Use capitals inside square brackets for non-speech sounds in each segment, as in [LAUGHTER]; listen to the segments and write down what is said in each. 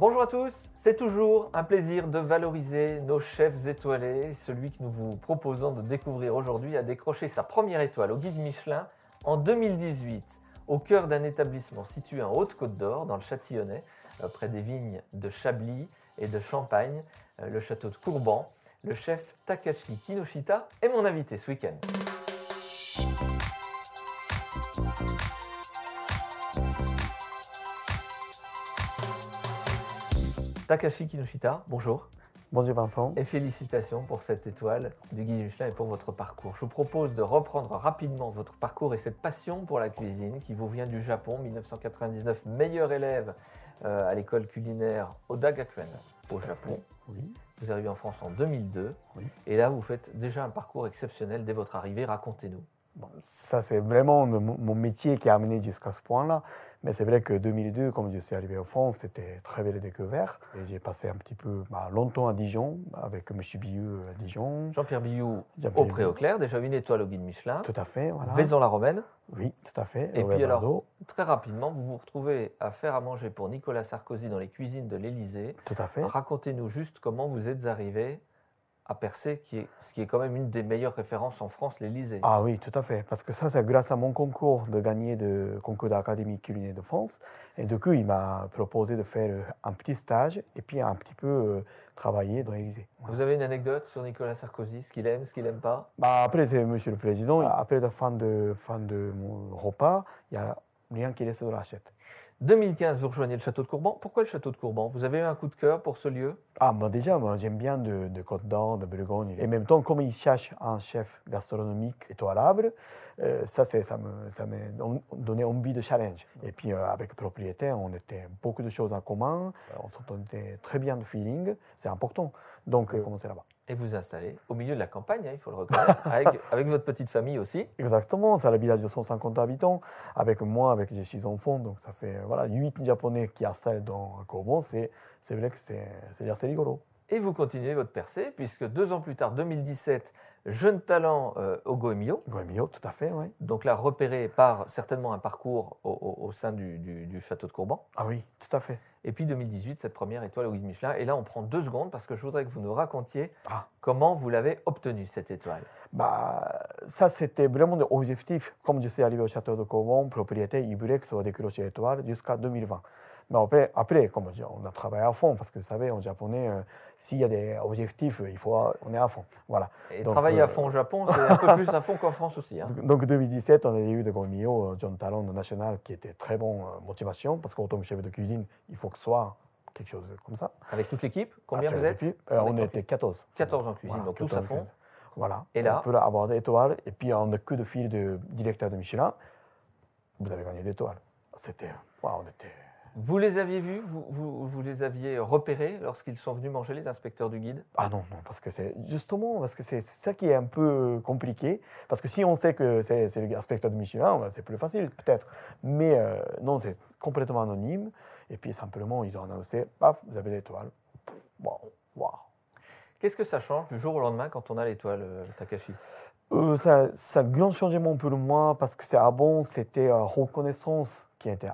Bonjour à tous, c'est toujours un plaisir de valoriser nos chefs étoilés. Celui que nous vous proposons de découvrir aujourd'hui a décroché sa première étoile au guide Michelin en 2018, au cœur d'un établissement situé en Haute-Côte d'Or, dans le Châtillonnais, euh, près des vignes de Chablis et de Champagne, euh, le château de Courban. Le chef Takashi Kinoshita est mon invité ce week-end. Takashi Kinoshita, bonjour. Bonjour Vincent. Et félicitations pour cette étoile du guide Michelin et pour votre parcours. Je vous propose de reprendre rapidement votre parcours et cette passion pour la cuisine qui vous vient du Japon, 1999, meilleur élève euh, à l'école culinaire Oda Gakuen au Japon. Oui. Vous arrivez en France en 2002 Oui. et là vous faites déjà un parcours exceptionnel dès votre arrivée. Racontez-nous. Bon, ça, c'est vraiment le- mon métier qui a amené jusqu'à ce point-là. Mais c'est vrai que 2002, comme je suis arrivé en France, c'était très belle découverte. Et j'ai passé un petit peu bah, longtemps à Dijon, avec M. Billeux à Dijon. Jean-Pierre Billou Jean-Pierre au Pré-Au-Clair, déjà une étoile au guide Michelin. Tout à fait, voilà. Vaison-la-Romaine. Oui, tout à fait. Et au puis alors, très rapidement, vous vous retrouvez à faire à manger pour Nicolas Sarkozy dans les cuisines de l'Élysée. Tout à fait. Racontez-nous juste comment vous êtes arrivé à percer, qui est, ce qui est quand même une des meilleures références en France, l'Élysée. Ah oui, tout à fait. Parce que ça, c'est grâce à mon concours de gagner le concours d'Académie culinaire de France. Et du coup, il m'a proposé de faire euh, un petit stage et puis un petit peu euh, travailler dans l'Élysée. Voilà. Vous avez une anecdote sur Nicolas Sarkozy, ce qu'il aime, ce qu'il n'aime pas? Bah, après, c'est Monsieur le Président. Après la fin de, fin de mon repas, il n'y a rien qui reste dans l'assiette. 2015, vous rejoignez le château de Courban. Pourquoi le château de Courban? Vous avez eu un coup de cœur pour ce lieu? Ah, moi déjà, moi, j'aime bien de, de Côte d'Or, de Bourgogne. Et en même temps, comme ils cherchent un chef gastronomique étoilable, euh, ça, c'est- ça me, ça m'a don- donné envie de challenge. Et puis, euh, avec le propriétaire, on était beaucoup de choses en commun. Euh, On s'entendait très bien de feeling. C'est important. Donc, euh, commencer là-bas. Et vous installez au milieu de la campagne, hein, il faut le reconnaître, [LAUGHS] avec, avec votre petite famille aussi. Exactement, c'est le village de 150 habitants. Avec moi, avec les six enfants, donc ça fait voilà, 8 Japonais qui installent dans Corbon. C'est c'est vrai que c'est c'est assez rigolo. Et vous continuez votre percée, puisque deux ans plus tard, 2017, jeune talent euh, au Goemio. Goemio, tout à fait, oui. Donc là, repéré par certainement un parcours au, au- au sein du, du- du château de Courban. Ah oui, tout à fait. Et puis 2018, cette première étoile au guide Michelin. Et là, on prend deux secondes parce que je voudrais que vous nous racontiez Ah. comment vous l'avez obtenue, cette étoile. Bah, ça, c'était vraiment l'objectif. Comme je suis arrivé au château de voulait que ça soit décroché étoile jusqu'à 2020. Mais après, après comme je- on a travaillé à fond, parce que vous savez, en japonais, euh, s'il y a des objectifs, il faut, on est à fond. Voilà. Et Donc, travailler euh, à fond au Japon, c'est un peu [LAUGHS] plus à fond qu'en France aussi. hein. Donc 2017, on a eu de Goemio, euh, John Talon de national, qui était très bon euh, motivation, parce qu'en tant que chef de cuisine, il faut que ce soit quelque chose comme ça. Avec toute l'équipe, combien Ah, vous êtes euh, On était 14. 14 en cuisine, donc tous 14 à fond. Voilà. Et là On peut avoir des étoiles, et puis on a que de fil de directeur de Michelin, vous avez gagné des étoiles. C'était. waouh, on était. Vous les aviez vus vous, vous- vous les aviez repérés lorsqu'ils sont venus manger, les inspecteurs du guide? Ah non, non, parce que c'est justement parce que c'est ça qui est un peu compliqué. Parce que si on sait que c'est c'est le inspecteur de Michelin, ouais, c'est plus facile peut-être. Mais euh, non, c'est complètement anonyme. Et puis simplement, ils ont annoncé, paf, vous avez l'étoile. Waouh, waouh. Qu'est-ce que ça change du jour au lendemain quand on a l'étoile, euh, Takashi? Euh, ça, ça a grand changement pour moi parce que c'est avant, c'était une reconnaissance qui était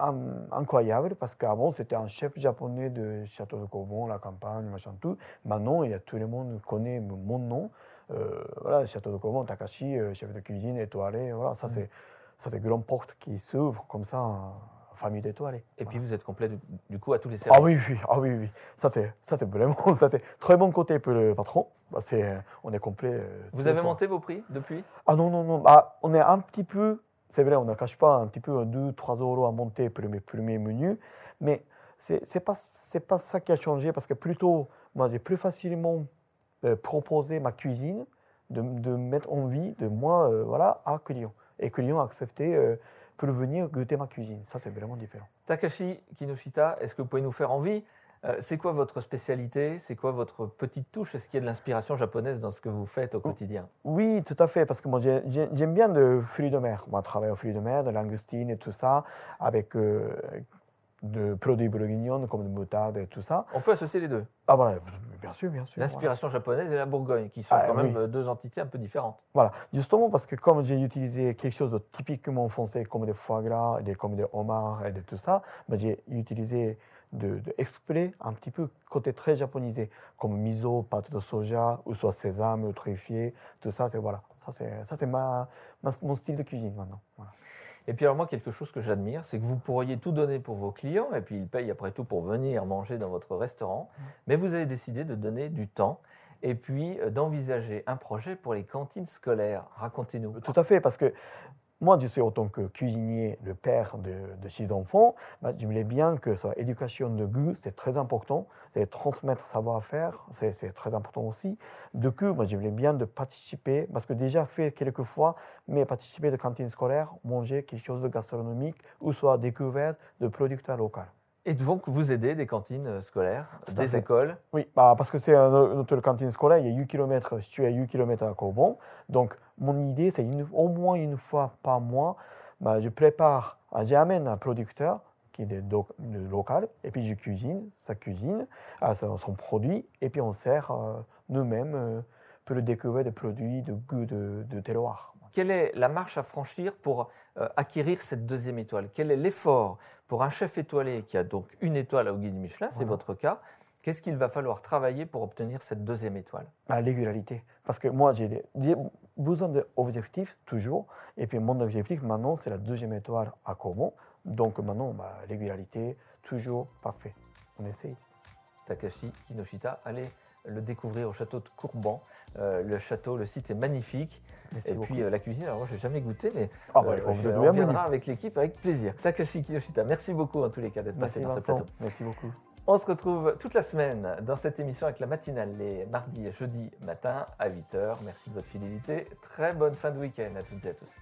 incroyable parce qu'avant, c'était un chef japonais de Château de Corbon, la campagne, machin tout. Maintenant, il y a, tout le monde connaît mon nom. Euh, voilà, Château de Corbon, Takashi, euh, chef de cuisine étoilé. Voilà, ça, c'est ça, c'est grande porte qui s'ouvre comme ça, famille d'étoilés. Et Voilà. puis vous êtes complet du, du coup à tous les services. Ah oui, oui, ah oui, oui. Ça, c'est, ça, c'est vraiment, [LAUGHS] ça, c'est très bon côté pour le patron. Bah, c'est, on est complet. euh, Vous avez monté vos prix depuis? Ah non, non, non. Bah, on est un petit peu, c'est vrai, on ne cache pas, un petit peu 2-3 euros à monter pour mes premiers menus. Mais c'est n'est pas, pas ça qui a changé parce que plutôt, moi, j'ai plus facilement euh, proposé ma cuisine de, de mettre envie de moi euh, voilà, à client. Et client a accepté euh, pour venir goûter ma cuisine. Ça, c'est vraiment différent. Takashi Kinoshita, est-ce que vous pouvez nous faire envie C'est quoi votre spécialité? C'est quoi votre petite touche? Est-ce qu'il y a de l'inspiration japonaise dans ce que vous faites au quotidien? Oui, tout à fait, parce que moi j'ai- j'ai- j'aime bien de fruits de mer. Moi, je travaille aux fruits de mer, de langoustine et tout ça, avec euh, de produits bourguignons comme de moutarde et tout ça. On peut associer les deux? Ah voilà, bien sûr, bien sûr. L'inspiration japonaise et la Bourgogne, qui sont Ah, quand même oui. euh, deux entités un peu différentes. Voilà, justement parce que comme j'ai utilisé quelque chose de typiquement français comme des foie gras, des, comme des homards et de tout ça, j'ai utilisé de, de exprès un petit peu côté très japonisé, comme miso, pâte de soja, ou soit sésame, ou truffier, tout ça, c'est voilà. Ça, c'est, ça, c'est ma, ma- mon style de cuisine maintenant. Voilà. Et puis alors moi, quelque chose que j'admire, c'est que vous pourriez tout donner pour vos clients, et puis ils payent après tout pour venir manger dans votre restaurant, mais vous avez décidé de donner du temps, et puis euh, d'envisager un projet pour les cantines scolaires. Racontez-nous. Tout à fait, parce que moi, je suis en tant que cuisinier, le père de, de six enfants, bah, j'aimerais bien que sa éducation de goût, c'est très important. C'est transmettre savoir-faire, c'est très important aussi. De coup, moi, j'aimerais bien de participer, parce que déjà fait quelques fois, mais participer de cantine scolaire, manger quelque chose de gastronomique, ou soit découverte de producteurs locaux. Et donc vous aidez des cantines euh, scolaires, des fait. écoles. Oui, bah, parce que c'est notre cantine scolaire, il y a 8 km, situé à 8 km à Corbon. Donc, mon idée, c'est au moins une fois par mois, bah, je prépare, j'amène un producteur qui est de, do- de local, et puis je cuisine sa cuisine, son, son produit, et puis on sert euh, nous-mêmes euh, pour découvrir des produits de goût de, de terroir. Quelle est la marche à franchir pour euh, acquérir cette deuxième étoile? Quel est l'effort pour un chef étoilé qui a donc une étoile au guide Michelin, c'est Voilà. votre cas Qu'est-ce qu'il va falloir travailler pour obtenir cette deuxième étoile? La régularité. Parce que moi, j'ai besoin d'objectifs toujours. Et puis, mon objectif maintenant, c'est la deuxième étoile à Como. Donc, maintenant, bah, régularité, toujours parfait. On essaye. Takashi Kinoshita, allez le découvrir au château de Courban. Euh, le château, le site est magnifique. Merci Et beaucoup. puis euh, la cuisine, alors moi je n'ai jamais goûté, mais Ah, bah, euh, on je- on viendra avec l'équipe avec plaisir. Takashi Kinoshita, merci beaucoup en tous les cas d'être passé Merci dans ce Vincent. plateau. Merci beaucoup. On se retrouve toute la semaine dans cette émission avec la matinale, les mardis et jeudis matin à 8h. Merci de votre fidélité. Très bonne fin de week-end à toutes et à tous.